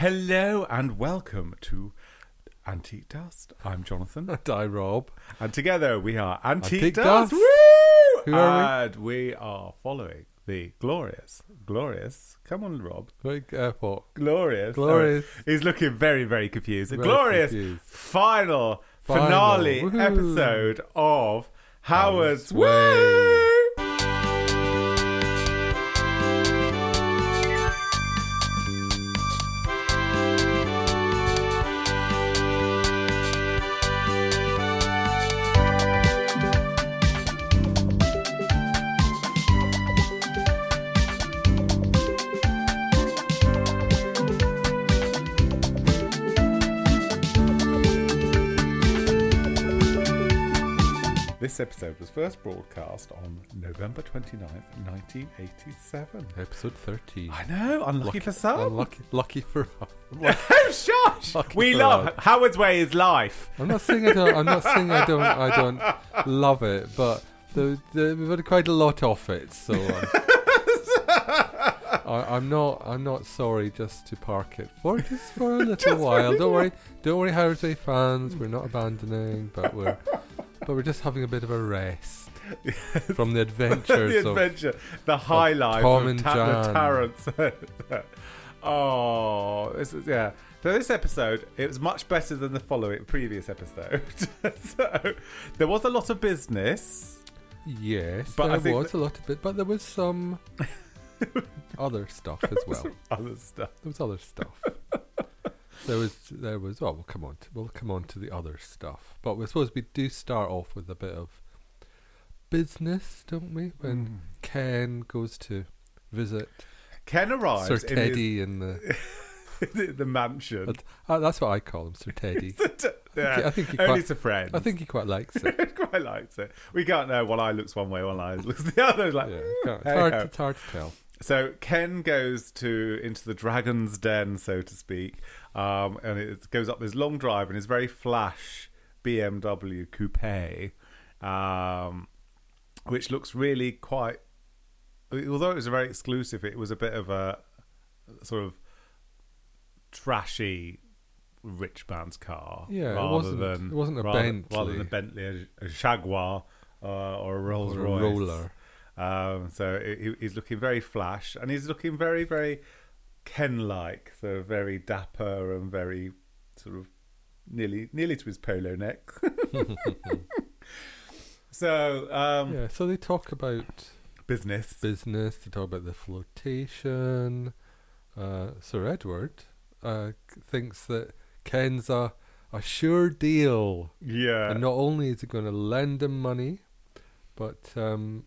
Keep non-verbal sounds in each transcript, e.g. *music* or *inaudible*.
Hello and welcome to Antique Dust. I'm Jonathan, *laughs* Die Rob. and together we are Antique, Antique Dust. Dust. Woo! Who are and we? are following the glorious, glorious. Come on, Rob. Big airport. Glorious. Glorious. Oh, he's looking very, very confused. The Very glorious confused. final, Final. finale Woohoo. episode of Howard's Howard's Way. Way. First broadcast on November 29th, 1987. Episode 13. I know, unlucky for some. Unlucky, lucky for us. *laughs* Oh, shush! Lucky We love us. Howard's Way is life. I'm not saying I don't. I'm not saying I don't. I *laughs* don't love it, but the, the, we've had quite a lot of it, so um, *laughs* I, I'm not. I'm not sorry just to park it for just for a little Just for a while. Don't worry. Don't worry, Howard's Way fans. We're not abandoning, but we're but we're just having a bit of a rest *laughs* from the adventures the of adventure, the high life Tom of and Ta- Jan. *laughs* Oh, this is yeah. So this episode, it was much better than the following previous episode. *laughs* so there was a lot of business. Yes, But there was a lot of it, but there was some other stuff as well. Other stuff. There was other stuff. there was there was well we'll come on to, we'll come on to the other stuff. But we suppose we do start off with a bit of business, don't we? When Mm. Ken goes to visit Ken arrives Sir in his- Teddy in the *laughs* the mansion. Uh, that's what I call him, Sir Teddy. *laughs* yeah, I think he only quite, to friends. I think he quite likes *laughs* it. quite likes it. We can't know. One eye looks one way, one eye looks the other. It's Like, Yeah, can't- hey hard, it's hard to tell. So Ken goes to into the dragon's den, so to speak, um, and it goes up this long drive in his very flash BMW coupe, um, which looks really quite. Although it was very exclusive, it was a bit of a sort of trashy rich man's car. Yeah, it rather wasn't- than it wasn't a rather, Bentley. rather than a Bentley, a, a Jaguar, uh, or a Rolls Or a Royce. roller. Um, so he, he's looking very flash, and he's looking very, very Ken-like, so very dapper and very sort of nearly, nearly to his polo neck. *laughs* *laughs* so um, Yeah, so they talk about business. business. They talk about the flotation. Uh, Sir Edward uh, thinks that Ken's a, a sure deal, Yeah, and not only is he going to lend him money, but um,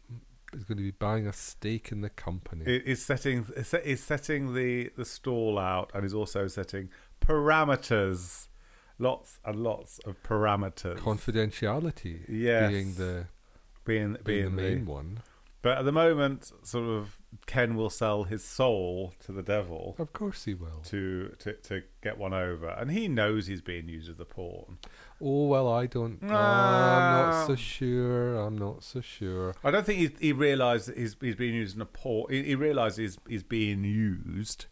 he's going to be buying a stake in the company. It- He's setting is he's setting the the stall out, and he's also setting parameters, lots and lots of parameters. Confidentiality Yes. being the being being being the main one. But at the moment, sort of Ken will sell his soul to the devil Of course he will. to to, to get one over, and he knows he's being used as a pawn. Oh well, I don't. oh, I'm not so sure. I'm not so sure. I don't think he he realised that he's he's being used as a pawn. He, he realises he's being used,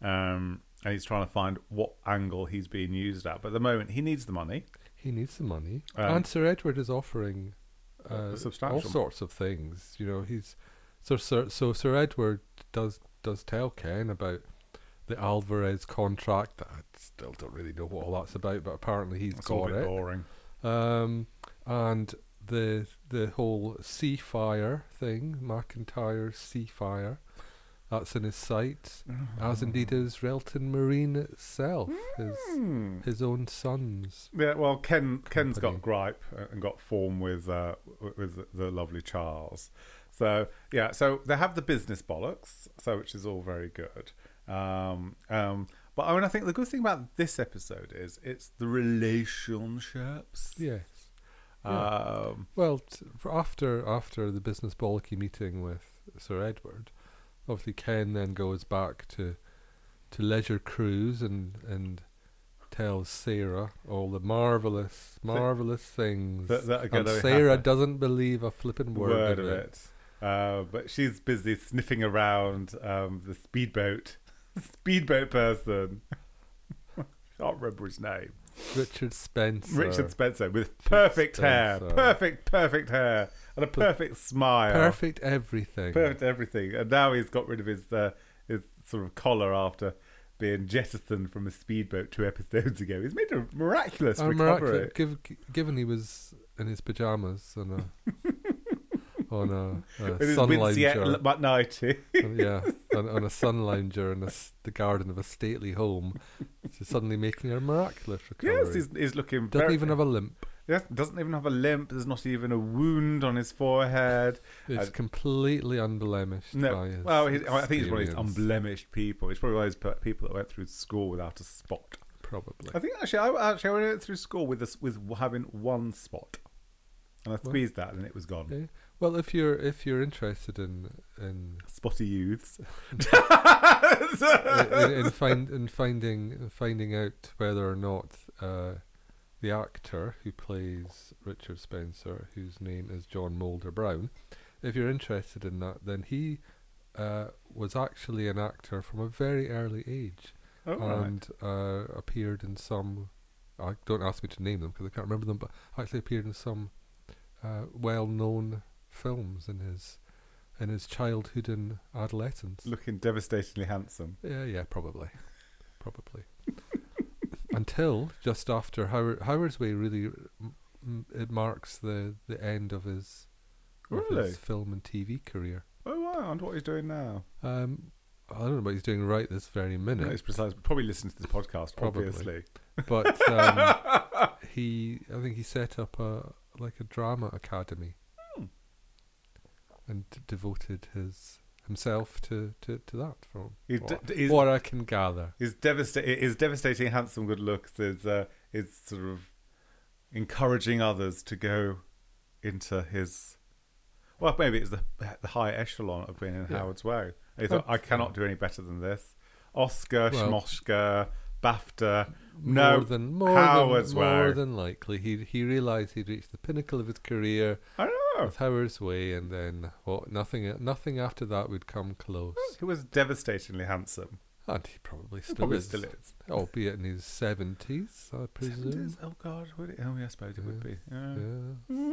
um, and he's trying to find what angle he's being used at. But at the moment, he needs the money. He needs the money, Um, and Sir Edward is offering uh, all sorts of things. You know, he's so Sir so Sir Edward does does tell Ken about the Alvarez contract. That I still don't really know what all that's about, but apparently he's a got bit it. boring. Um, and the the whole sea fire thing, McIntyre's sea fire. That's in his sight, as indeed is Relton Marine itself, his Hmm. his own sons. Yeah, well, Ken Ken's Company. got gripe and got form with uh, with the- the lovely Charles. So yeah, so they have the business bollocks, so which is all very good. Um, um, but I mean, I think the good thing about this episode is it's the relationships. Yes. Um, Well, t- after after the business bollocky meeting with Sir Edward, obviously Ken then goes back to to Leisure Cruise and and tells Sarah all the marvelous marvelous things. that- that and Sarah happen. doesn't believe a flipping word, word of it. it. Uh, but she's busy sniffing around um, the speedboat, *laughs* speedboat person. *laughs* can't remember his name. Richard Spencer. Richard Spencer with perfect hair, perfect, perfect hair, and a perfect smile, Perfect everything. perfect everything. And now he's got rid of his uh, his sort of collar after being jettisoned from a speedboat two episodes ago. He's made a miraculous Oh, recovery. miraculous. Give, given he was in his pajamas on a *laughs* on a, a sun lounger, but nighty. yeah, *laughs* on, on a sun lounger in a the garden of a stately home, to suddenly making a miraculous recovery. yes, he's, he's looking Doesn't very. even have a limp. Yes, doesn't even have a limp. There's not even a wound on his forehead. It's I- completely unblemished by No, his well, he, I think he's one of these unblemished people. He's probably one of those people that went through school without a spot. Probably. I think actually, I actually I went through school with this with having one spot, and I Well- squeezed that and it was gone. Well, if you're if you're interested in in Spotty youths. *laughs* *laughs* in, in, find, in finding finding out whether or not uh, the actor who plays Richard Spencer, whose name is John Moulder-Brown, if you're interested in that, then he uh, was actually an actor from a very early age oh, right. and uh, appeared in some. I don't ask me to name them because I can't remember them, but actually appeared in some uh, well-known films in his in his childhood and adolescence. Looking devastatingly handsome. Yeah, yeah, probably, *laughs* probably. Until just after Howard Howard's Way, really, it marks the the end of his of Really? his film and TV career. Oh, wow. Wonder what he's doing now. Um, I don't know what he's doing right this very No, minute, he's precise. Probably listening to this podcast, Probably. obviously. but um, *laughs* he, I think he set up a like a drama academy, Hmm. and d- devoted his himself to, to, to that from what, d- what I can gather. His devastating, his devastating, handsome good looks is uh, is sort of encouraging others to go into his. Well, maybe it's the the high echelon of being in Yeah. Howard's Way. He thought, I cannot do any better than this. Oscar, Well- Schmoshka, BAFTA. No, more than more Howard's than more than likely, he he realised he'd reached the pinnacle of his career I don't know. With Howard's Way, and then what? Nothing nothing after that would come close. He was devastatingly handsome. And he probably still probably is, still is. albeit in his seventies, I presume. 70s? Oh God, would it? Oh, yeah, I suppose it would be. Yeah. Yeah.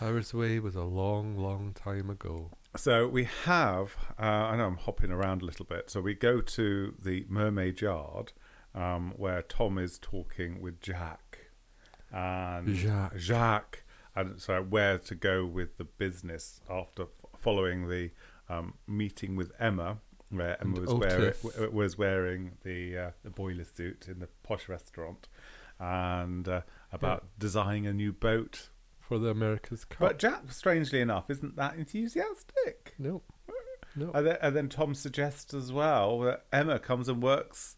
Howard's Way was a long, long time ago. So we have, uh, I know I'm hopping around a little bit. So we go to the Mermaid Yard, um, where Tom is talking with Jack, and Jacques. Jacques, and so where to go with the business after f- following the um, meeting with Emma, where Emma was wearing w- was wearing the uh, the boiler suit in the posh restaurant, and uh, about designing a new boat. For the America's Cup. But Jack, strangely enough, isn't that enthusiastic. no. No. And then, and then Tom suggests as well that Emma comes and works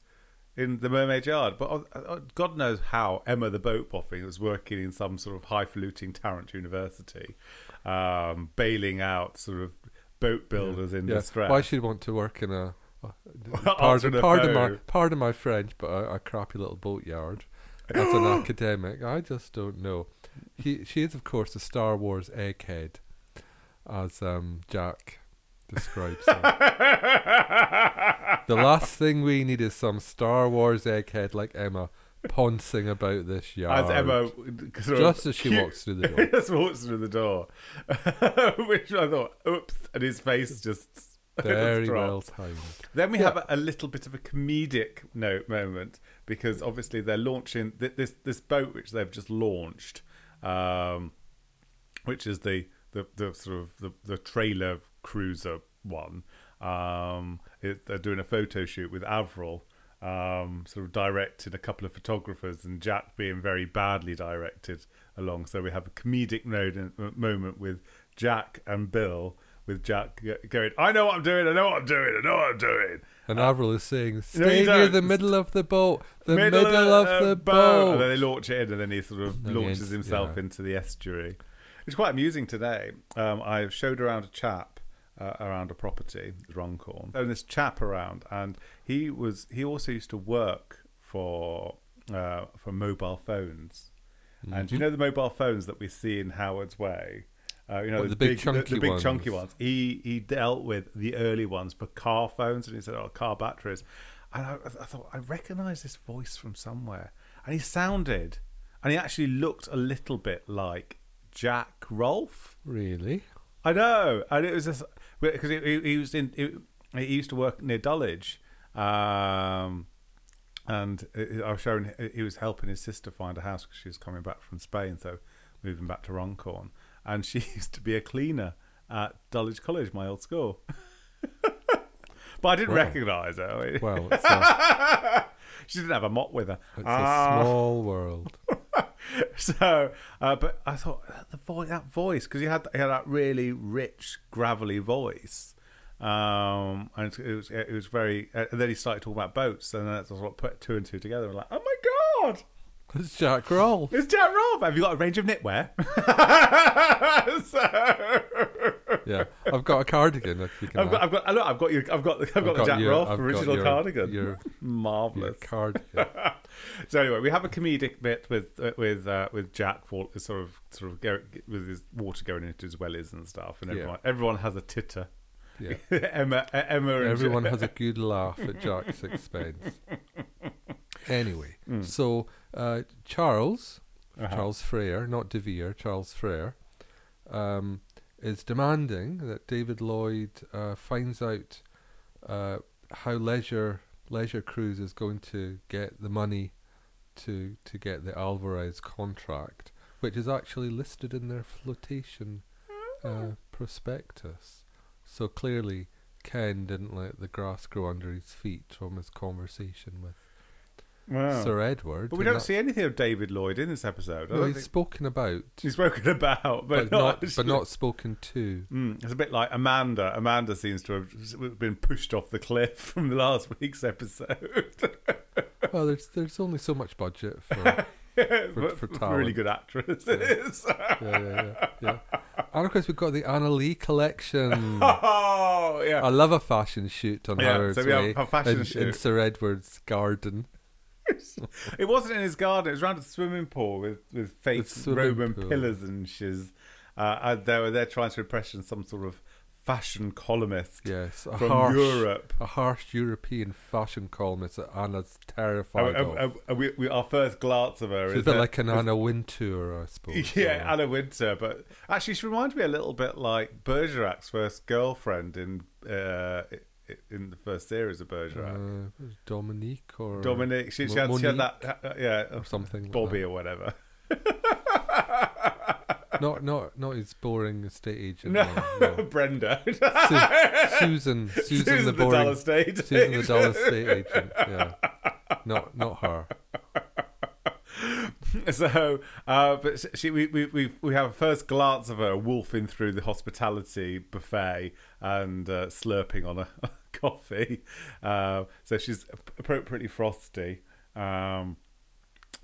in the Mermaid Yard. But uh, uh, God knows how Emma, the boat boffin, was working in some sort of highfalutin Tarrant University, um, bailing out sort of boat builders in yeah. distress. Why she'd want to work in a. a *laughs* pardon, pardon my pardon my French, but a, a crappy little boatyard as an *gasps* academic. I just don't know. He she is of course a Star Wars egghead, as um, Jack describes her. the last thing we need is some Star Wars egghead like Emma poncing about this yard. As Emma, just as she cute- walks through the door. *laughs* just walks through the door, *laughs* which I thought, oops, and his face just *laughs* Very well timed. Then we Yeah. have a, a little bit of a comedic note moment because obviously they're launching th- this this boat which they've just launched, um, which is the, the, the sort of the, the trailer cruiser one. Um, it, they're doing a photo shoot with Avril, um, sort of directed a couple of photographers, and Jack being very badly directed along. So we have a comedic moment with Jack and Bill. With Jack go- going, I know what I'm doing. I know what I'm doing. I know what I'm doing. And Avril is saying, "Stay you near the middle of the boat. The middle, of uh, the boat. boat." And then they launch it in, and then he sort of launches himself yeah. into the estuary. It's quite amusing today. Um, I showed around a chap uh, around a property, Runcorn. And this chap around, and he was he also used to work for uh, for mobile phones. And you know the mobile phones that we see in Howard's Way? Uh, you know What, the, the big big, chunky the, big chunky ones? ones. He he dealt with the early ones for car phones, and he said, "Oh, car batteries." and I, I thought I recognise this voice from somewhere, and he sounded, and he actually looked a little bit like Jack Rolfe. Really? I know, and it was just because he, he, he was in. He, he used to work near Dulwich, um, and I was showing he was helping his sister find a house because she was coming back from Spain, so moving back to Runcorn, and she *laughs* used to be a cleaner at Dulwich College, my old school. *laughs* but I didn't Wow. recognise her. Well, *laughs* a, she didn't have a mop with her. it's Ah. a small world. *laughs* so, uh, but I thought the voice, that voice, because he had he had that really rich, gravelly voice, um, and it was it was very. Uh, and then he started talking about boats, and that's what put two and two together. and like, oh my god, It's Jack Rolfe. it's Jack Rolfe. Have you got a range of knitwear? *laughs* so, Yeah, I've got a cardigan. If you can I've got. I've got, look, I've got your, I've got, the, I've got the Jack your- Rolfe I've original your- cardigan. Your, your Marvelous. cardigan. *laughs* so anyway, we have a comedic bit with uh, with uh, with Jack fall, sort of sort of go, with his water going into his wellies and stuff, and Yeah. everyone everyone has a titter. Yeah. *laughs* Emma, uh, Emma, and Everyone has a *laughs* good laugh at Jack's expense. Anyway, Mm. so uh, Charles, Uh-huh. Charles Frere, not De Vere, Charles Frere, um, is demanding that David Lloyd uh, finds out uh, how Leisure Leisure Cruise is going to get the money to to get the Alvarez contract, which is actually listed in their flotation uh, prospectus. So clearly, Ken didn't let the grass grow under his feet from his conversation with Wow. Sir Edward. But we and don't that- see anything of David Lloyd in this episode. I No, don't he's think- spoken about, he's spoken about, but, but, not, actually- but not spoken to. Mm, it's a bit like Amanda. Amanda seems to have been pushed off the cliff *laughs* from the last week's episode. *laughs* Well, there's there's only so much budget for *laughs* but for really talent. good actresses. yeah, yeah, yeah, yeah. And of course, we've got the Anna Lee collection. oh yeah. I love a fashion shoot on Yeah, Howard's so we have Way a fashion in, in shoot. Sir Edward's garden. *laughs* It wasn't in his garden. It was around a swimming pool with with fake Roman pool. pillars and shiz. Uh, and they were there trying to impression some sort of fashion columnist Yes, a from harsh, Europe. a harsh European fashion columnist that Anna's terrified of. we, we, our first glance of her She's a is bit that- like an Anna Wintour, I suppose. *laughs* Yeah, or- Anna Wintour, but actually, she reminds me a little bit like Bergerac's first girlfriend in uh, in the first series of Bergerac. uh, Dominique or Dominique. she, she, had, she had that, uh, yeah, or something. like Bobby or whatever. *laughs* Not not not his boring estate agent. No, no. *laughs* Brenda. Su- Susan, *laughs* Susan, the boring, dull estate. Susan the dull estate agent. Yeah, not not her. *laughs* so, uh, but she, we, we, we, we have a first glance of her wolfing through the hospitality buffet and uh, slurping on a *laughs* coffee. Uh, so she's appropriately frosty. Um,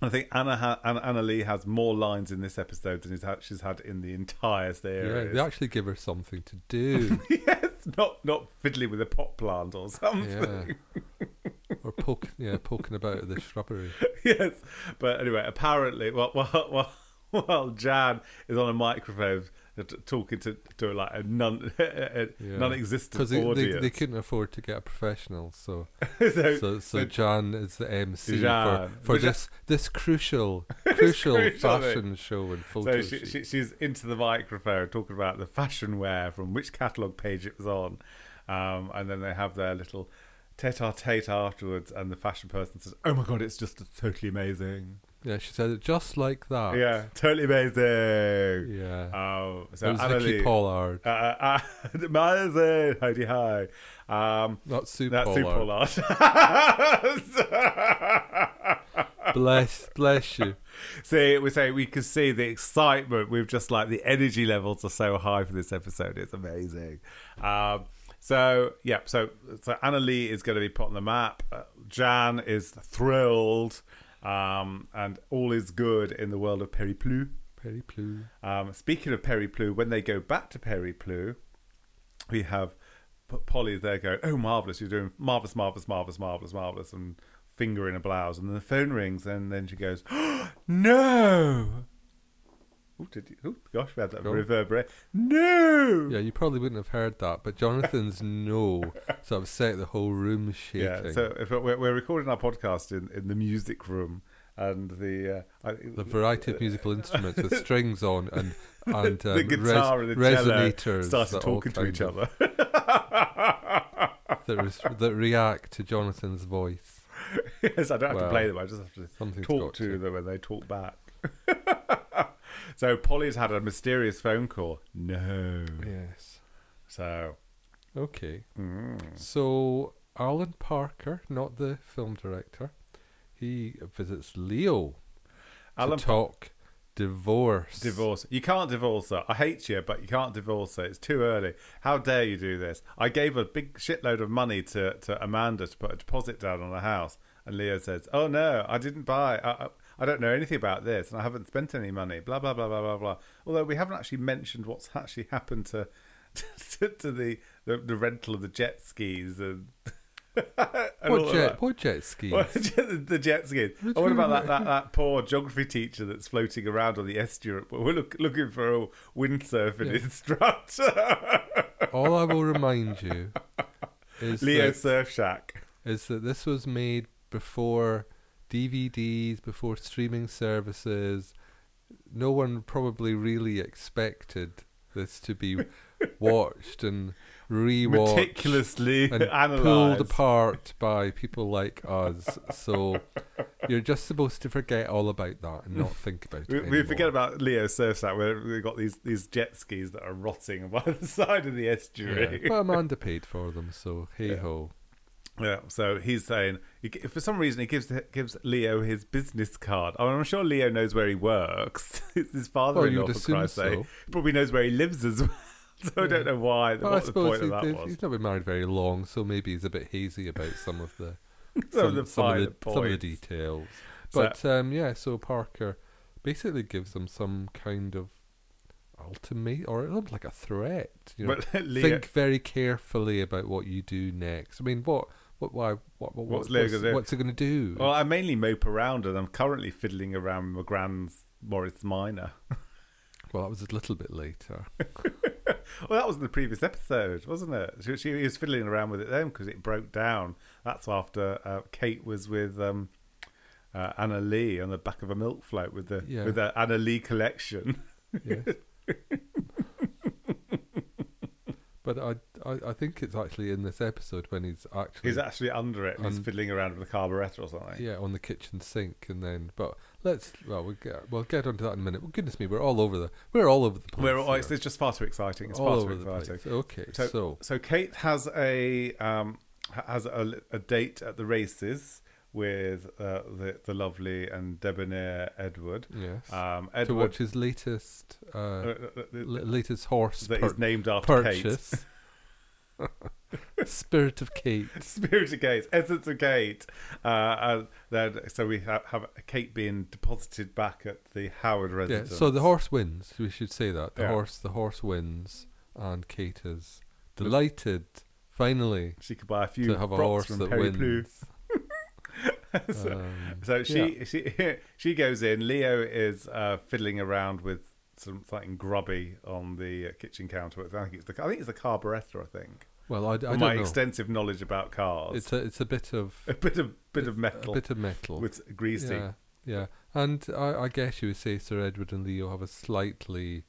I think Anna, ha- Anna Anna Lee has more lines in this episode than she's had, in the entire series. Yeah, they actually give her something to do. *laughs* yes, not not fiddling with a pot plant or something. yeah, or poke, yeah, poking about the shrubbery. *laughs* yes, but anyway, apparently, while while while, while Jan is on a microphone talking to to like a non *laughs* a Yeah. non-existent Because they, they, audience, they couldn't afford to get a professional, so *laughs* so, so so Jan is the MC Jan. for, for But Jan- this this crucial crucial crucial fashion show and photo so she, she, she's into the microphone talking about the fashion wear from which catalogue page it was on, um, and then they have their little tete-a-tete afterwards, and the fashion person says, "Oh my god, it's just totally amazing." yeah, she said it just like that. Yeah, totally amazing. yeah. Oh, it so was Anna Vicky Lee- Pollard, Uh, uh, uh, *laughs* amazing. Howdy hi. Um, not Sue that's Pollard. Sue Pollard. *laughs* Bless bless you. see, we say we can see the excitement. We've just like the energy levels are so high for this episode. It's amazing. Um, so yeah, so so Anna Lee is going to be put on the map. Uh, Jan is thrilled, um, and all is good in the world of Periplu. Perry Plou. Um, speaking of Periplu, when they go back to Periplu, we have Polly there going, "Oh, marvelous! You're doing marvelous, marvelous, marvelous, marvelous, marvelous," and fingering a blouse. And then the phone rings, and then she goes, *gasps* "No! Oh, did you? Oh, gosh, we had that Go. reverberate. No. Yeah, you probably wouldn't have heard that, but Jonathan's no *laughs* sort of set the whole room shaking. Yeah, so if we're, we're recording our podcast in, in the music room, and the uh, I, the variety of musical instruments with *laughs* strings on and and the um, guitar res- and the resonators started talking to each of- other. *laughs* that, res- that react to Jonathan's voice. yes, I don't have Well, to play them. I just have to talk got to them and they talk back. So Polly's had a mysterious phone call. No. Yes. So. Okay. mm. So Alan Parker, not the film director, he visits Leo Alan to talk divorce. Divorce. You can't divorce her. I hate you, but you can't divorce her. It's too early. How dare you do this? I gave a big shitload of money to, to Amanda to put a deposit down on a house. And Leo says, Oh, no, I didn't buy. I, I, don't know anything about this and I haven't spent any money. Blah, blah, blah, blah, blah, blah. Although we haven't actually mentioned what's *laughs* actually happened to to, to the, the, the rental of the jet skis and. *laughs* and What jet? What jet *laughs* skis? The jet skis. What Oh, what about that, that, that poor geography teacher that's floating around on the estuary? But we're look, looking for a windsurfing Yeah. instructor. All I will remind you is Leo that, Surf Shack. is that this was made before DVDs, before streaming services. No one probably really expected this to be *laughs* watched and rewatched Meticulously and analysed. pulled apart by people like us. So you're just supposed to forget all about that and not think about We, it. we forget about Leo Surf Shack where we've got these, these jet skis that are rotting *laughs* by the side of the Yeah, estuary. but Amanda paid for them, so hey ho. Yeah, so he's saying for some reason he gives gives Leo his business card. I mean, I'm sure Leo knows where he works. *laughs* it's his father-in-law, you'd for Christ's sake. so. Probably knows where he lives as *laughs* well. So I don't know why. Well, I what the point of that was. he's not been married very long, so maybe he's a bit hazy about some of the *laughs* Some of the some, of the, some of the details. So- But um, yeah, so Parker basically gives them some kind of ultimate or like a threat. You know, Leo, think very carefully about what you do next. I mean, what, what, why, what, what What's Leo what's, what's it going to do? well, I mainly mope around, and I'm currently fiddling around with McGrand's Morris Minor. *laughs* Well, that was a little bit later. *laughs* Well, that was in the previous episode, wasn't it? She, she was fiddling around with it then because it broke down. That's after uh, Kate was with um, uh, Anna Lee on the back of a milk float with the Yeah. with the Anna Lee collection. yes. *laughs* but I, I, I think it's actually in this episode when he's actually He's actually under it and he's fiddling around with the carburetor or something. yeah on the kitchen sink, and then but let's well we'll get we'll get onto that in a minute. Well, goodness me, we're all over the we're all over the place. We're, here. it's, it's just far too exciting. It's all far over too the exciting. place. Okay, So- so So Kate has a um, has a, a date at the races with uh, the the lovely and debonair Edward. yes, Um, to watch his latest uh, uh, uh, uh, l- latest horse that pur- is named after Kate. *laughs* *laughs* Spirit of Kate. *laughs* Spirit of Kate, essence of Kate. Uh, and then, so we have, have Kate being deposited back at the Howard Yeah, residence. so the horse wins. We should say that the Yeah. horse, the horse wins, and Kate is delighted finally she could buy a few to have a horse from that Perry wins. *laughs* so, Um, so she, yeah. she she goes in. Leo is uh, fiddling around with something grubby on the uh, kitchen counter. I think it's the I think it's the carburetor. I think. well, I, I don't my know. extensive knowledge about cars, It's a it's a bit of *laughs* a bit of bit of metal a bit of metal with greasy. Yeah, yeah, and I, I guess you would say Sir Edward and Leo have a slightly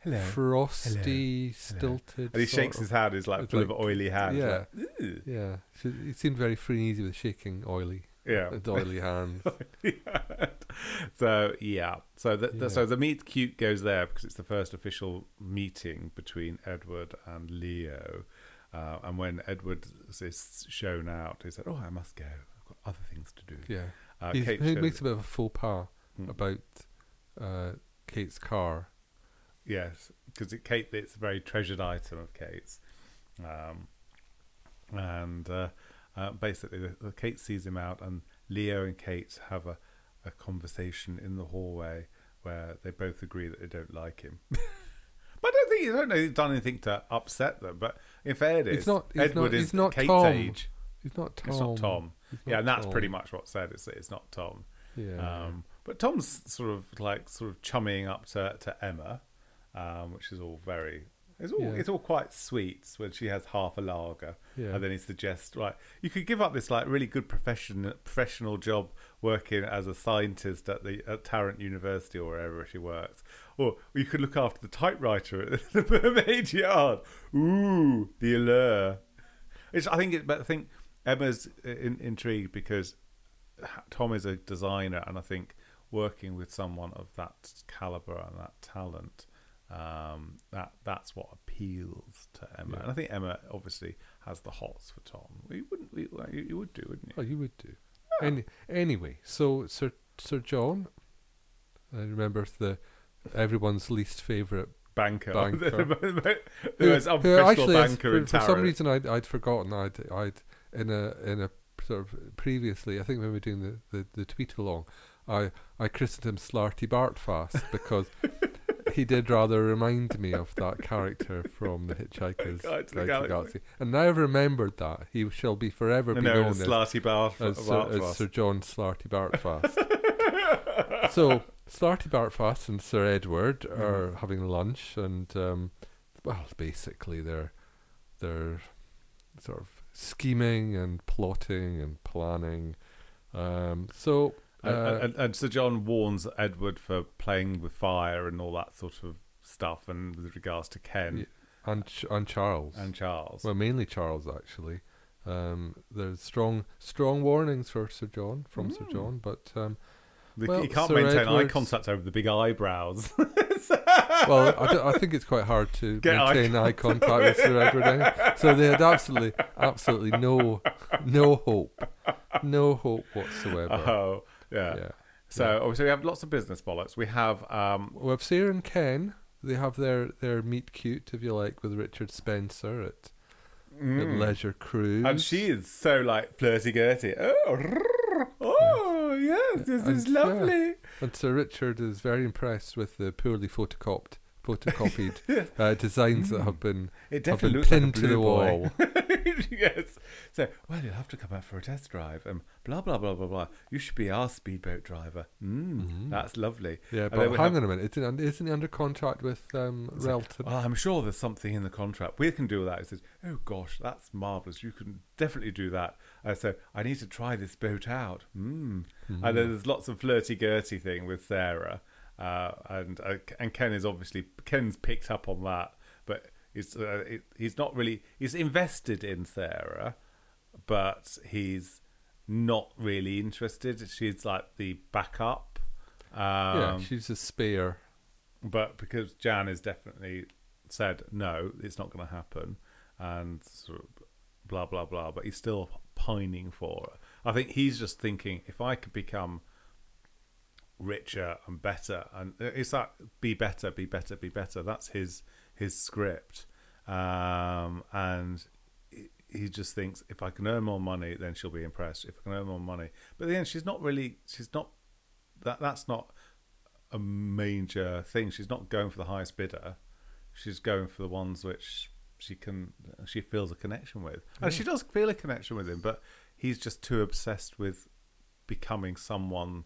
Hello. frosty, Hello. stilted. And he shakes of- his hand. He's like full like- of oily hands. yeah. like, Yeah, he seemed very free and easy with shaking oily, yeah. with oily hands. *laughs* so yeah, so the, the Yeah. so the meet cute goes there because it's the first official meeting between Edward and Leo. Uh, and when Edward is shown out, he said, "Oh, I must go. I've got other things to do." Yeah, Uh, Kate he makes a bit of a faux pas Hmm. about uh, Kate's car. Yes, because it, Kate, it's a very treasured item of Kate's, um, and uh, basically, the, the Kate sees him out, and Leo and Kate have a, a conversation in the hallway where they both agree that they don't like him. *laughs* but I don't think you don't know he's done anything to upset them. But in fairness, It's not- it's Edward not- is it's not Kate's Tom. age. He's not Tom. It's not Tom. Yeah, not and that's Tom. pretty much what's said. It's it's not Tom. Yeah. Um, but Tom's sort of like sort of chumming up to to Emma, um, which is all very. It's all Yeah. it's all quite sweet when she has half a lager, Yeah. and then he suggests, right, you could give up this like really good profession professional job working as a scientist at the at Tarrant University or wherever she works, or you could look after the typewriter at *laughs* the Mermaid Yard. Ooh, the allure. It's, I think it, but I think Emma's uh, in, intrigued because Tom is a designer, and I think working with someone of that caliber and that talent, um, that that's what appeals to Emma. Yeah. And I think Emma obviously has the hots for Tom. You wouldn't, you, you would do, wouldn't you? Oh, you would do. Any, anyway, so Sir Sir John, I remember the everyone's least favourite Banker, Banker. *laughs* who, who actually, banker for, in for some reason, I'd, I'd forgotten. I'd, I'd in a in a sort of previously, I think when we were doing the, the, the tweet along, I I christened him Slartibartfast because *laughs* he did rather remind me of that character from the Hitchhiker's Guide to the Galaxy. Galaxy, and now I've remembered that he shall be forever be known as, Slarty as, Sir, as Sir John Slartibartfast. *laughs* so Slartibartfast and Sir Edward are Mhm. having lunch, and um, well, basically they're they're sort of scheming and plotting and planning. Um, so uh, and, and, Sir John warns Edward for playing with fire and all that sort of stuff, and with regards to Ken Yeah, and Ch- and Charles, and Charles. well, mainly Charles actually. Um, there's strong strong warnings for Sir John from Sir Mm. John, but um, The- well, he can't Sir maintain eye contact over the big eyebrows. *laughs* well, I, I think it's quite hard to Get eye maintain eye contact with Sir Edward. Anyway. So they had absolutely, absolutely no, no hope, no hope whatsoever. oh, yeah. yeah. So obviously we have lots of business bollocks. We have um, Well, if Sarah and Ken, they have their their meet cute, if you like, with Richard Spencer at, at mm, Leisure Cruise. and she is so like flirty girty. Oh, oh yes, this And, is yeah. lovely. And Sir Richard is very impressed with the poorly photocopied photocopied *laughs* uh, designs that have been It have been looks like pinned to the wall. *laughs* yes. So, well, you'll have to come out for a test drive. Um, blah blah blah blah blah. You should be our speedboat driver. Mm, Mhm. That's lovely. Yeah, And but hang have- on a minute. Isn't, isn't he under contract with um, It's like, Relton? Well, I'm sure there's something in the contract. We can do that. He says, Oh gosh, that's marvelous. You can definitely do that. Uh, so I need to try this boat out. Mm. Mm-hmm. And then there's lots of flirty girty thing with Sarah, uh, and uh, and Ken is obviously Ken's picked up on that, but he's uh, it, he's not really he's invested in Sarah, but he's not really interested. She's like the backup. Um, yeah, she's a spare. but because Jan has definitely said no, it's not going to happen, and sort of blah blah blah, but he's still pining for her. I think he's just thinking if I could become richer and better, and it's that be better, be better, be better. That's his his script, um, and he- he just thinks if I can earn more money, then she'll be impressed. If I can earn more money, but then she's not really. She's not. That that's not a major thing. She's not going for the highest bidder. She's going for the ones which she can she feels a connection with. And she does feel a connection with him, but he's just too obsessed with becoming someone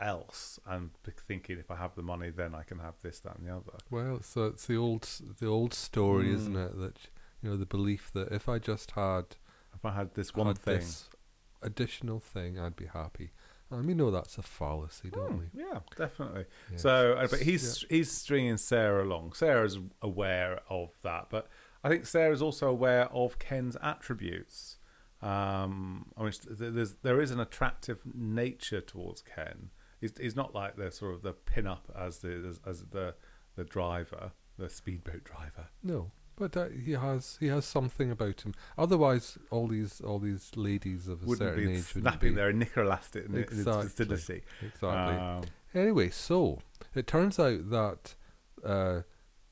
else and be- thinking if I have the money then I can have this, that and the other. Well, so it's the old the old story, isn't Mm. it? That you know the belief that if I just had If I had this one had thing. this additional thing, I'd be happy. And we know that's a fallacy, don't Hmm, we? yeah, definitely. Yes. So, uh, but S- he's he's stringing Sarah along. Sarah's aware of that, but I think Sarah's also aware of Ken's attributes. Um, I mean, th- there's there is an attractive nature towards Ken. He's, he's not like the sort of the pin up as the as, as the the driver, the speedboat driver. No, but uh, he has he has something about him. Otherwise, all these all these ladies of a Wouldn't certain age snapping their knicker elastic in its Exactly. vicinity. exactly. Um, Anyway, so it turns out that uh,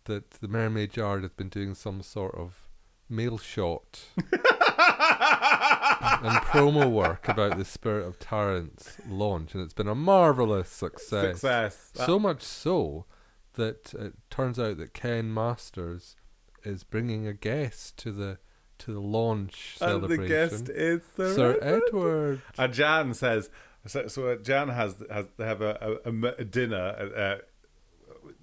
that the Mermaid Yard has been doing some sort of mail shot *laughs* and promo work about the Spirit of Tarrant's launch, and it's been a marvelous success. success. So much so that it turns out that Ken Masters is bringing a guest to the to the launch celebration. and the guest is Sir, Sir Edward. Edward. And Jan says, So, so uh, Jan has has they have a dinner at uh,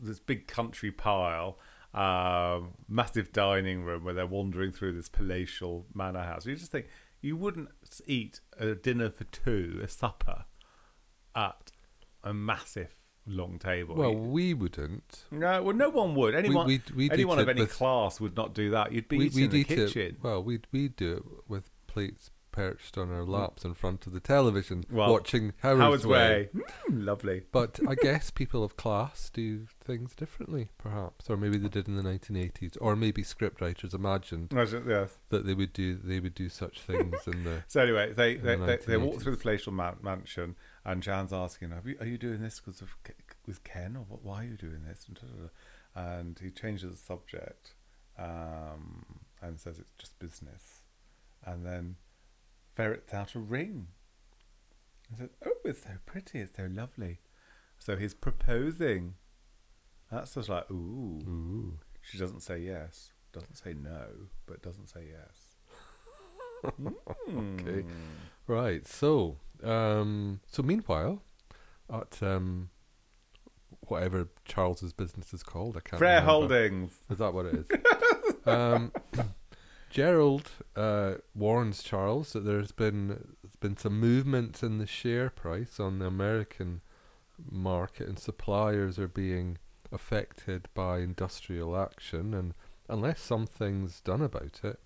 this big country pile, um, massive dining room where they're wandering through this palatial manor house. You just think you wouldn't eat a dinner for two, a supper, at a massive long table. Well, we wouldn't. no, well, no one would. Anyone, we'd- we'd anyone of any class would not do that. You'd be We, in the kitchen. it. Well, we'd we'd do it with plates perched on our laps in front of the television, Well, watching Howard's, Howard's Way. Way. Mm, lovely. But I *laughs* guess people of class do things differently, perhaps, or maybe they did in the 1980s, or maybe scriptwriters imagined Yes. that they would do they would do such things in the. *laughs* So anyway, they they, the they, they walk through the palatial man- mansion, and Jan's asking, "Are you, are you doing this because of with Ken, or what, why are you doing this?" And he changes the subject um, and says it's just business, and then ferrets out a ring. He says, "Oh, it's so pretty, it's so lovely." So he's proposing. That's just like, ooh. Ooh. She doesn't say yes, doesn't say no, but doesn't say yes. *laughs* Okay. Hmm. Right. So, um, so meanwhile, at um, whatever Charles's business is called, I can't. Fair remember. Holdings. Is that what it is? *laughs* um, Gerald uh, warns Charles that there's been there's been some movement in the share price on the American market, and suppliers are being affected by industrial action, and unless something's done about it,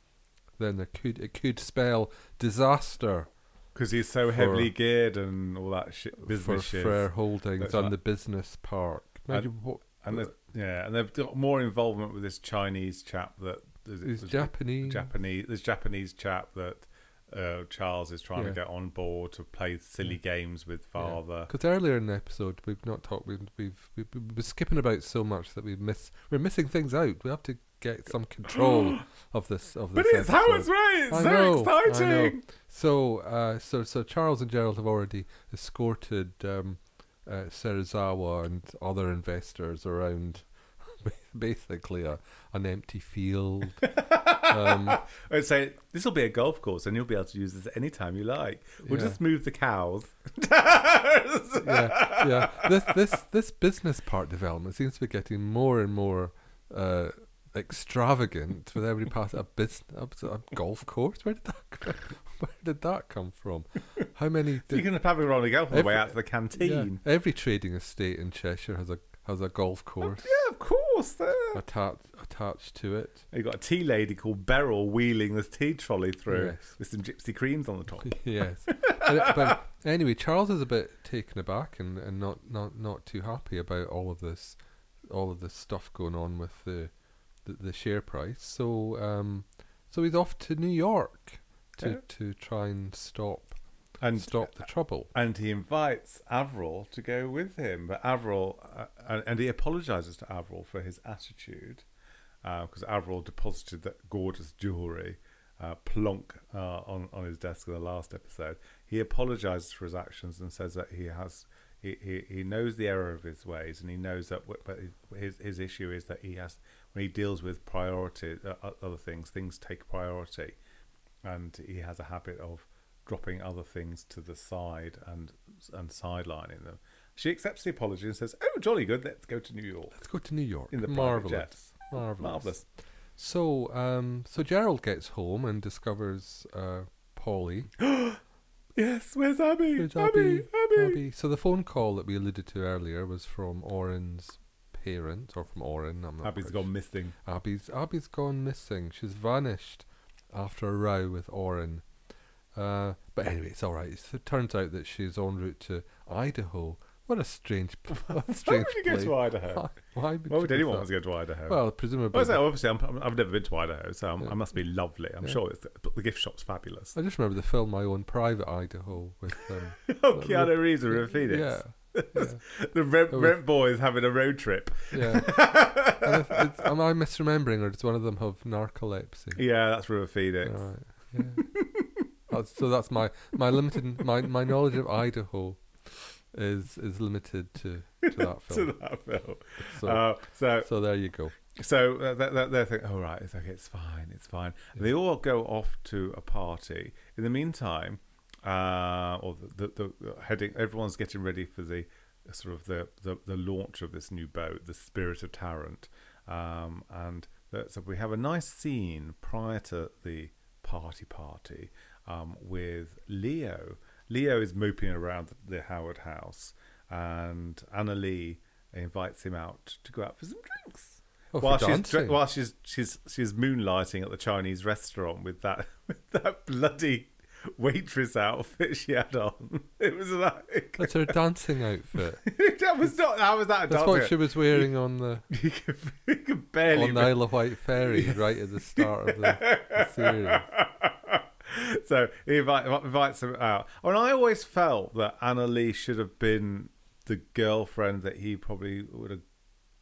then there could it could spell disaster Because he's so For- heavily geared and all that shit, for business shit. Fair Holdings That's and right. the business park. Imagine what And there's, yeah, and they've got more involvement with this Chinese chap that is is Japanese. Japanese. This Japanese chap that uh, Charles is trying Yeah. to get on board to play silly games with father. Because earlier in the episode we've not talked. We've we've we've been skipping about so much that we miss. We're missing things out. We have to get some control *gasps* of this of this. But it's episode. Howard's Way. It's I so know, exciting. So uh, so so Charles and Gerald have already escorted um, uh, Serizawa and other investors around. *laughs* Basically, a an empty field. *laughs* um, I'd say this will be a golf course, and you'll be able to use this anytime you like. We'll Yeah. just move the cows. yeah, yeah. This this this business part development seems to be getting more and more uh, extravagant with every pass. A business, a, a golf course. Where did that? *laughs* Where did that come from? How many? you Did, can have a rolling golf on the way out to the yeah, canteen. every trading estate in Cheshire has a has a golf course Yeah, of course. There. attached attached to it. You got a tea lady called Beryl wheeling this tea trolley through Yes. with some gypsy creams on the top. *laughs* yes. but, but anyway, Charles is a bit taken aback and, and not, not, not too happy about all of this all of this stuff going on with the the, the share price. So um so he's off to New York to, Yeah. to try and stop And stop the trouble. and he invites Avril to go with him, but Avril uh, and, he apologizes to Avril for his attitude because Avril deposited that gorgeous jewelry uh, plonk uh, on on his desk in the last episode. He apologizes for his actions and says that he has. He, he, he knows the error of his ways and he knows that w- but his his issue is that he has when he deals with priority uh, other things things take priority and he has a habit of dropping other things to the side and and sidelining them. She accepts the apology and says, "Oh, jolly good. Let's go to New York Let's go to New York. in the Marvelous. Marvelous. Marvelous. So um so Gerald gets home and discovers uh Polly *gasps* Yes, where's Abby? Where's Abby, Abby. Abby. So the phone call that we alluded to earlier was from Orrin's parent, or from Orrin. I'm not Abby's quite gone missing. Abby's Abby's gone missing. She's vanished after a row with Orrin. Uh, but anyway, it's all right. It turns out that she's en route to Idaho. What a strange, *laughs* what a Why strange would you go place. to Idaho? Why, why would, Why would anyone want to go to Idaho? Well, presumably. Well, so obviously, I'm, I've never been to Idaho, so Yeah. I must be lovely. I'm Yeah. sure it's, but the gift shop's fabulous. I just remember the film My Own Private Idaho with um, *laughs* oh, Keanu Reeves and River *laughs* Phoenix. yeah, yeah, The rent, Oh, rent boys having a road trip. yeah. And if it's, am I misremembering, or does one of them have narcolepsy? Yeah, that's River Phoenix. Right. Yeah. So that's my my limited my my knowledge of Idaho is is limited to to *laughs* that to film. that film. So Uh, so so there you go. So uh, they- they- they're thinking, oh, right, it's okay, it's fine, it's fine. And they all go off to a party. In the meantime, uh, or the, the, the heading. Everyone's getting ready for the sort of the, the, the launch of this new boat, the Spirit of Tarrant, um, and so we have a nice scene prior to the party party um, with Leo. Leo is moping around the Howard house, and Anna Lee invites him out to go out for some drinks. Oh, while she's dancing. while she's she's she's moonlighting at the Chinese restaurant with that *laughs* with that bloody waitress outfit she had on. *laughs* It was like That's her dancing outfit. *laughs* that was not how was that a That's what she was wearing on the you could, you could barely on the Isle of Wight ferry right at the start of the, the series. *laughs* so he invite, invites him out. And I always felt that Anna Lee should have been the girlfriend that he probably would have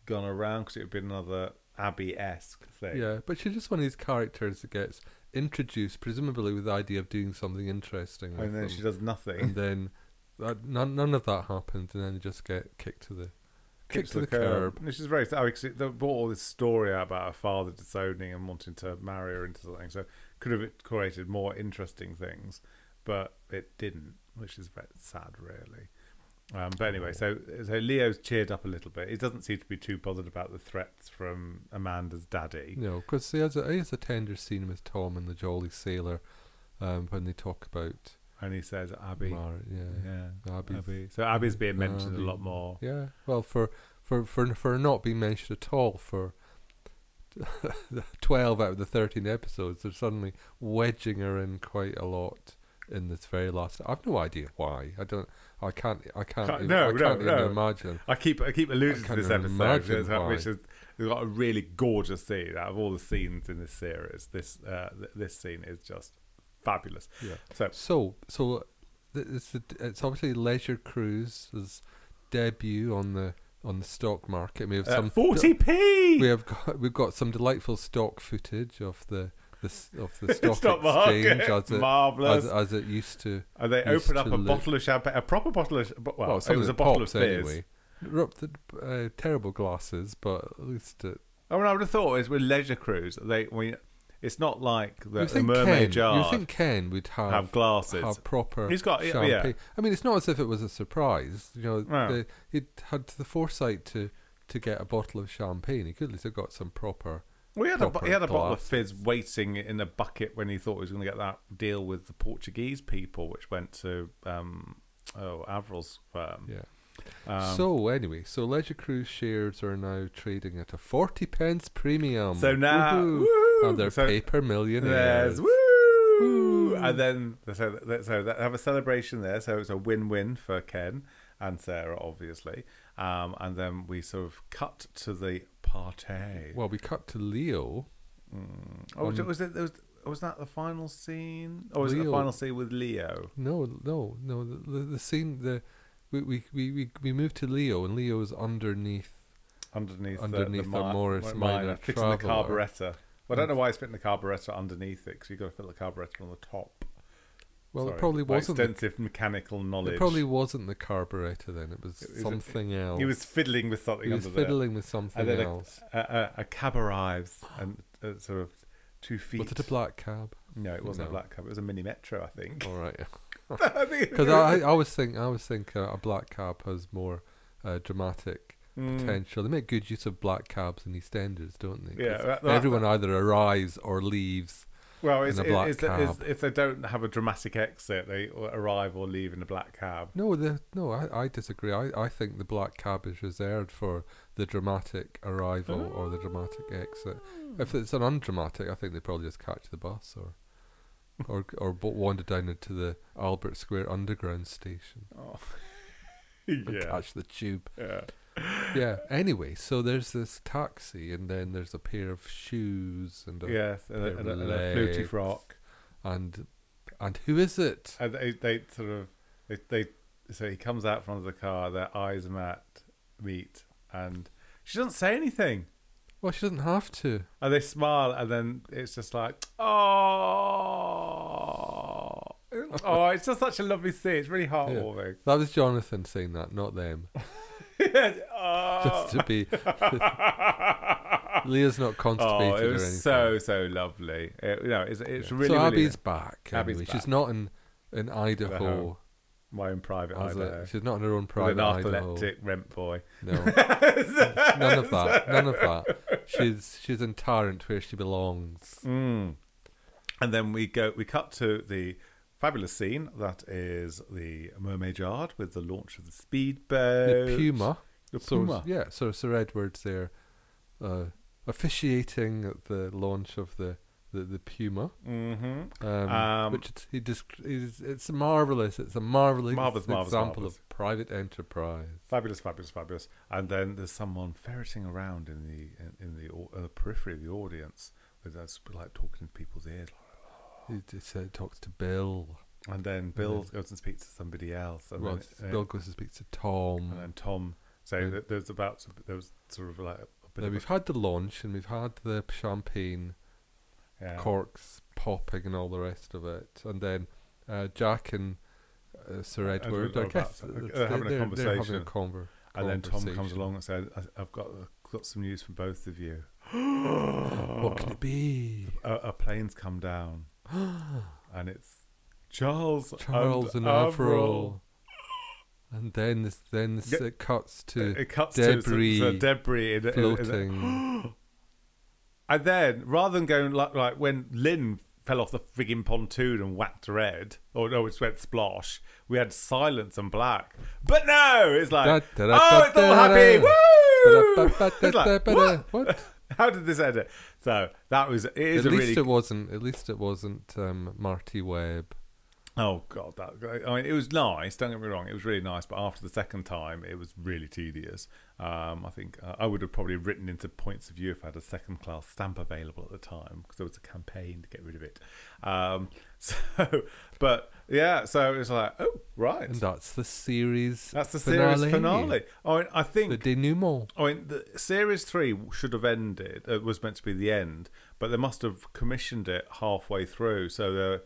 gone around because it would have been another Abby esque thing. Yeah, but she's just one of these characters that gets introduced, presumably with the idea of doing something interesting. And then them. she does nothing. and then that, none, none of that happens, and then they just get kicked to the kicked to the curb. Which is very sad because they brought all this story out about her father disowning and wanting to marry her into something. So could have created more interesting things, but it didn't, which is sad, really. Um, but anyway, so so Leo's cheered up a little bit. He doesn't seem to be too bothered about the threats from Amanda's daddy. No, because he has a he has a tender scene with Tom and the Jolly Sailor um, when they talk about And he says, Abby. Mar- yeah, Yeah. Abby's- Abby. So Abby's being mentioned Abby. a lot more. yeah. Well, for for for for not being mentioned at all for *laughs* twelve out of the thirteen episodes, they're suddenly wedging her in quite a lot in this very last. I've no idea why. I don't. I can't. I can't. Can't- even, no, I no, can't even no. imagine. I keep I keep alluding I to this episode, imagine which is, why. which is we've got a really gorgeous scene out of all the scenes in this series. This uh, th- this scene is just fabulous. Yeah. So So so it's it's obviously Leisure Cruise's debut on the on the stock market. We have some forty p. We have got we've got some delightful stock footage of the the of the *laughs* stock, Stock exchange as it, marvelous. as, as it used to. and they open up a look- bottle of champagne, a proper bottle of well, Well, it was a bottle of fizz. anyway. Uh, terrible glasses, but at least it, I mean, I would have thought it's with leisure cruise. They we, it's not like the, the mermaid Ken, jar you think Ken would have have glasses. have proper He's got- champagne. yeah. I mean, it's not as if it was a surprise. You know, No. the, he had the foresight to to get a bottle of champagne. He could at least have got some proper. Well, he had, a, he had a bottle of fizz waiting in a bucket when he thought he was going to get that deal with the Portuguese people, which went to um, oh Avril's firm. Yeah. Um, so anyway, so Leisure Cruise shares are now trading at a forty pence premium. so now, Woohoo. woo! And they're so paper millionaires. woo! Woo. and then so so they have a celebration there. So it's a win-win for Ken and Sarah, obviously. Um, and then we sort of cut to the party. Well, we cut to Leo. Mm. Oh, was, it, was it? Was, was that the final scene? Or was it the final scene with Leo? No, no, no. The, the, the scene the we, we we we moved to Leo, and Leo is underneath. underneath, Underneath the, the the, Morris mi- Minor fitting the Traveller. Well, I don't know why it's fitting the carburetor underneath it because you've got to fit the carburetor on the top. Well, Sorry. it probably wasn't. The, extensive mechanical knowledge. it probably wasn't the carburetor then. It was, It was a- something else. He was fiddling with something He was fiddling with something else. A, a, a cab arrives and uh, sort of two feet. Was it a black cab? No, it wasn't No. a black cab. It was a mini metro, I think. All right. Because *laughs* I, *laughs* I always think I always think uh, a black cab has more uh, dramatic Mm. potential. They make good use of black cabs in EastEnders, don't they? Yeah, that- that- everyone either arrives or leaves. Well, it's, in a black it's, it's, cab. if they don't have a dramatic exit, they arrive or leave in a black cab. No, the, no, I, I disagree. I, I think the black cab is reserved for the dramatic arrival or the dramatic exit. If it's an undramatic, I think they probably just catch the bus or or *laughs* or wander down into the Albert Square Underground station Oh. *laughs* yeah. catch the tube. yeah. Yeah. Anyway, so there's this taxi, and then there's a pair of shoes and a, Yes, and a, and a, and a fluty frock. and and who is it? And they, they sort of they, they so he comes out from the car. Their eyes met, meet, and she doesn't say anything. Well, she doesn't have to. And they smile, and then it's just like, oh, *laughs* oh, it's just such a lovely scene. It's really heartwarming. That was Jonathan saying that, not them. oh. *laughs* *laughs* Just to be. *laughs* Leah's not constipated Oh, it or was anything. so so lovely. It, you know, it's it's really so really. Abby's back. Abby's Anyway. back. She's not in in Idaho. My own private as a- Idaho. she's not in her own With private an Idaho. athletic rent boy. No, *laughs* none of that. None of that. She's she's in Tarrant where she belongs. Mm. And then we go. We cut to the fabulous scene that is the Mermaid Yard with the launch of the speedboat. the Puma. The So Puma. yeah, so Sir Edward's there, uh, officiating at the launch of the the, the Puma, Mm-hmm. um, Um, which it's, he desc- is it's marvelous. It's a marvelous, marvellous, example marvellous. of private enterprise. Fabulous, fabulous, fabulous. And then there's someone ferreting around in the in, in the uh, periphery of the audience, with us like talking to people's ears. He just uh, talks to Bill. And then Bill goes and speaks to somebody else, and Well, then, Bill goes and speaks to Tom. and then Tom. So Yeah. that there's about to, there was sort of like a of we've a, had the launch and we've had the champagne yeah. corks popping and all the rest of it, and then uh, Jack and uh, Sir Edward Edward. I are guess about they're having a they're, They're having a conversation. conver- And then Tom comes along and says, "I've got got some news for both of you. *gasps* What can it be? A, a plane's come down, *gasps* and it's Charles, Charles and Avril. And then this, then this, it cuts to It cuts debris to debris in, in- in- floating. *gasps* And then, rather than going like like when Lynn fell off the frigging pontoon and whacked head, or no, it went splosh, we had silence and black. But no, it's like, oh, it's all happy, woo! It's like, what? What? *laughs* How did this end it? So that was it is At least really it wasn't. At least it wasn't um, Marti Webb. Oh god, that I mean, it was nice. Don't get me wrong, it was really nice. But after the second time, it was really tedious. Um, I think uh, I would have probably written into points of view if I had a second class stamp available at the time because there was a campaign to get rid of it. Um, *laughs* so, but yeah, so it was like, oh right, And that's the series. that's the finale. series finale. I mean, I think The denouement. I mean, the series three should have ended. It was meant to be the end, but they must have commissioned it halfway through. So the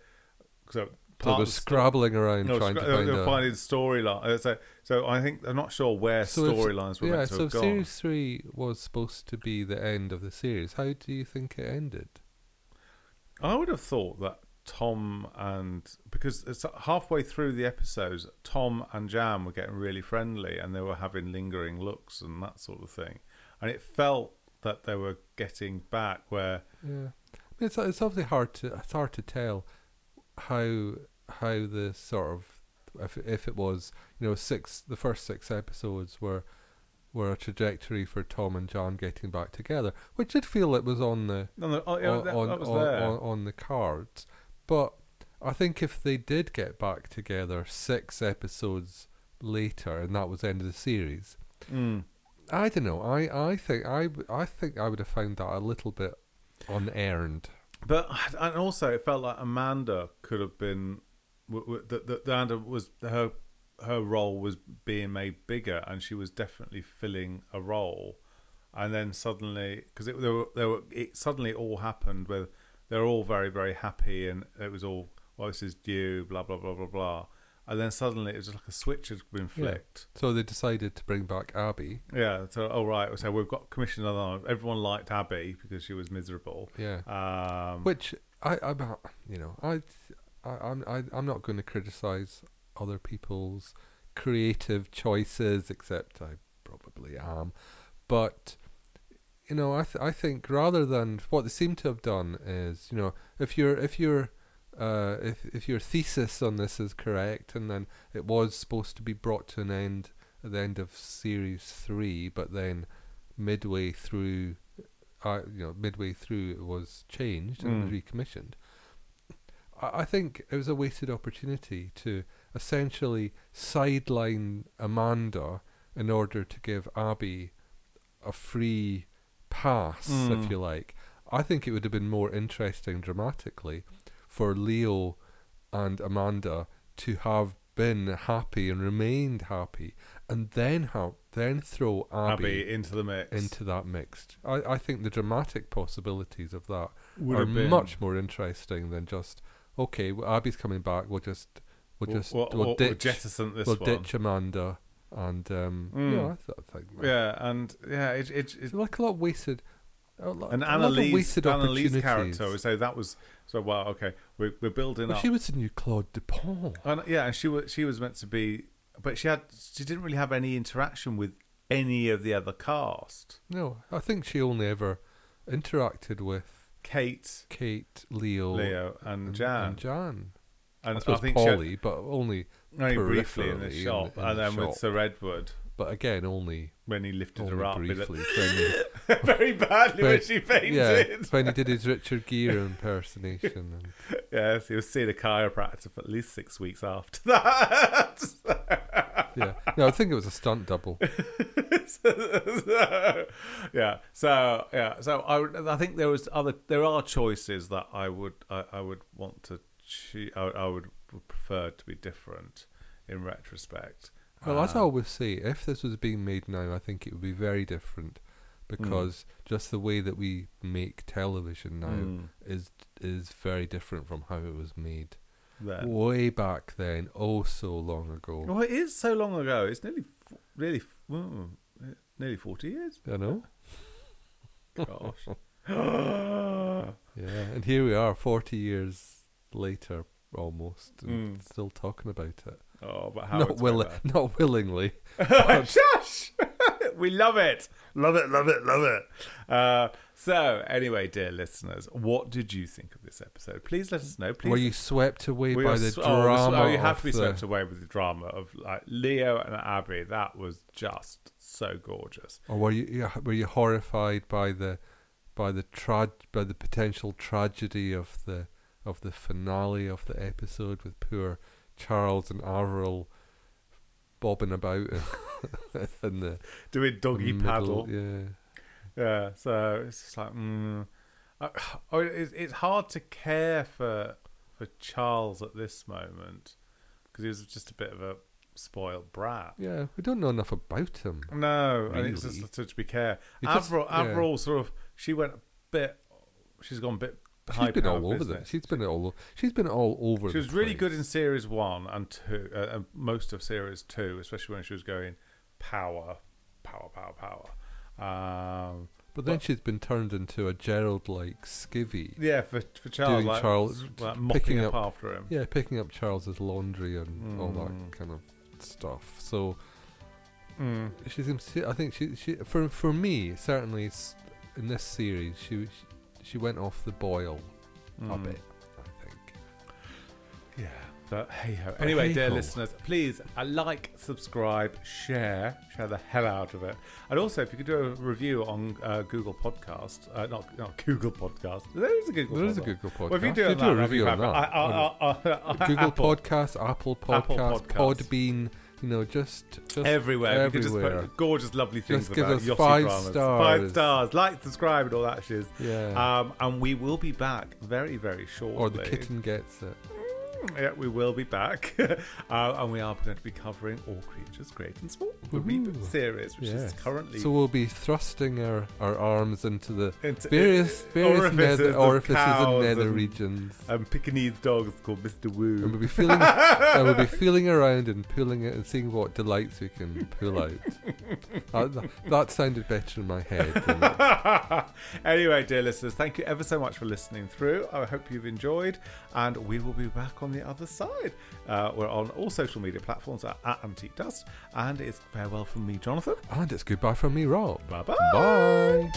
so So part they're of sto- scrabbling around no, trying scra- to find they're a. finding storyline. uh, So, so I think I'm not sure where So storylines were yeah, meant to so have gone. series three was supposed to be the end of the series. How do you think it ended? I would have thought that Tom and because it's halfway through the episodes, Tom and Jan were getting really friendly and they were having lingering looks and that sort of thing, and it felt that they were getting back where Yeah, I mean, it's it's obviously hard to it's hard to tell how how the sort of if if it was you know six the first six episodes were were a trajectory for Tom and Jan getting back together, which did feel it was on the no, no, oh, yeah, on, that, on, that on, there. on, on the cards. But I think if they did get back together six episodes later, and that was the end of the series, Mm. I don't know. I, I think I, I think I would have found that a little bit unearned. But and also, it felt like Amanda could have been that Amanda was her her role was being made bigger, and she was definitely filling a role. And then suddenly, because it there were, there were it suddenly all happened where they're all very very happy, and it was all well, this is due, blah blah blah blah blah. And then suddenly it was like a switch had been flicked. So they decided to bring back Abby. Yeah. so, oh right. So we've got commissioned another. one. Everyone liked Abby because she was miserable. Yeah. Um, Which I, I'm, you know, I, I, I'm, I, I'm not going to criticize other people's creative choices, except I probably am. But you know, I, th- I think rather than what they seem to have done is, you know, if you're, if you're, uh, if if your thesis on this is correct, and then it was supposed to be brought to an end at the end of series three, but then midway through uh, you know, midway through it was changed and Mm. recommissioned. I, think it was a wasted opportunity to essentially sideline Amanda in order to give Abby a free pass, Mm. if you like. I think it would have been more interesting dramatically for Leo and Amanda to have been happy and remained happy, and then have then throw Abby into the mix. into that mixed. I, I think the dramatic possibilities of that Would are much more interesting than just okay. Well, Abby's coming back. We'll just we'll We'll- just we'll, we'll, ditch jettison this we'll one. ditch Amanda and um Mm. know I think Yeah, and yeah, it, it, like a lot wasted. A lot, And a lot of Annalise, wasted Annalise opportunities. character. So that was so well. Okay, we're, we're building Well, up. she was the new Claude Dupont. And, yeah, and she was she was meant to be, but she had she didn't really have any interaction with any of the other cast. No, I think she only ever interacted with Kate, Kate, Leo, Leo, and Jan, and Jan. and I suppose think she had- Polly, but only, only briefly in the peripherally in shop, in and the then with. Sir Edward but again only, when he lifted only her up, briefly. *laughs* he, very badly when When- she *laughs* fainted. yeah, when he did his Richard Gere impersonation. *laughs* And, Yes, he was seeing a chiropractor for at least six weeks after that. Yeah, no, I think it was a stunt double. *laughs* yeah. So yeah. So I, I think there was other. There are choices that I would I, I would want to. I, I would prefer to be different in retrospect. Well, as I Um, always say, if this was being made now, I think it would be very different because just the way that we make television now mm, is is very different from how it was made there. way back then, oh so long ago. Well, it is so long ago. It's nearly, really, mm, nearly forty years. I know? Gosh. *laughs* *gasps* Yeah, and here we are, forty years later, almost, and Mm. still talking about it. oh, but how Not it's willi- not willingly. *laughs* Shush! *laughs* we love it. Love it, love it, love it. Uh, so, anyway, dear listeners, what did you think of this episode? Please let us know. Please. Were you swept away We by the s- oh, drama? Oh, you have to be the- swept away with the drama of like Leo and Abby. That was just so gorgeous. Or were you were you horrified by the by the tra- by the potential tragedy of the of the finale of the episode with poor Charles and Avril bobbing about in, *laughs* in the Doing doggy middle, paddle. Yeah. Yeah, so it's just like, mm, I, *sighs* oh, it's, it's hard to care for for Charles at this moment because he was just a bit of a spoiled brat. Yeah, we don't know enough about him. No, and it's Really? just to, be care. You just- Avril, yeah. Avril sort of, she went a bit. She's gone a bit. She's high been all over the. She's been all. She's been all over. She was really good in series one and two, uh, and most of series two, especially when she was going power, power, power, power. Um, But then but- she's been turned into a Gerald-like skivvy. yeah, for for Charles, like, Charles- like picking up, up- after him. Yeah, picking up Charles's laundry and all Mm. that kind of stuff. So Mm. she seems. To, I think she. She for for me certainly in this series she she, she went off the boil a Mm. bit. I think. Yeah. But hey ho. Anyway, dear hey-ho. listeners, please uh, like, subscribe, share, share the hell out of it. And also, if you could do a review on uh, Google Podcast, uh, not not Google Podcast. There is a Google. There is a Podcast. Google podcast. Well, if you do You that, a review on that. I- I- I- I- Google Apple. Podcast, Apple Podcast, Apple Podcasts. Podbean. You know, just just Everywhere. You can just everywhere. put gorgeous, lovely things Just give about us Yossi five dramas. stars. Five stars. Like, subscribe, and all that shiz. yeah. Um, and we will be back very, very shortly. or the kitten gets it. Yeah, we will be back. *laughs* uh, and we are going to be covering All Creatures Great and Small, the Woohoo. reboot series, which is currently So we'll be thrusting our, our arms into the into various *laughs* various orifices nether, orifices and nether and- regions. um, Pekingese dogs called Mr. And Woo. we'll be feeling *laughs* and we'll be feeling around and pulling it and seeing what delights we can pull out. Uh, th- that sounded better in my head. Anyway, dear listeners, thank you ever so much for listening through. I hope you've enjoyed, and we will be back on the other side. Uh, we're on all social media platforms at, at Antique Dust, and it's farewell from me, Jonathan. And it's goodbye from me, Rob. Bye bye. Bye.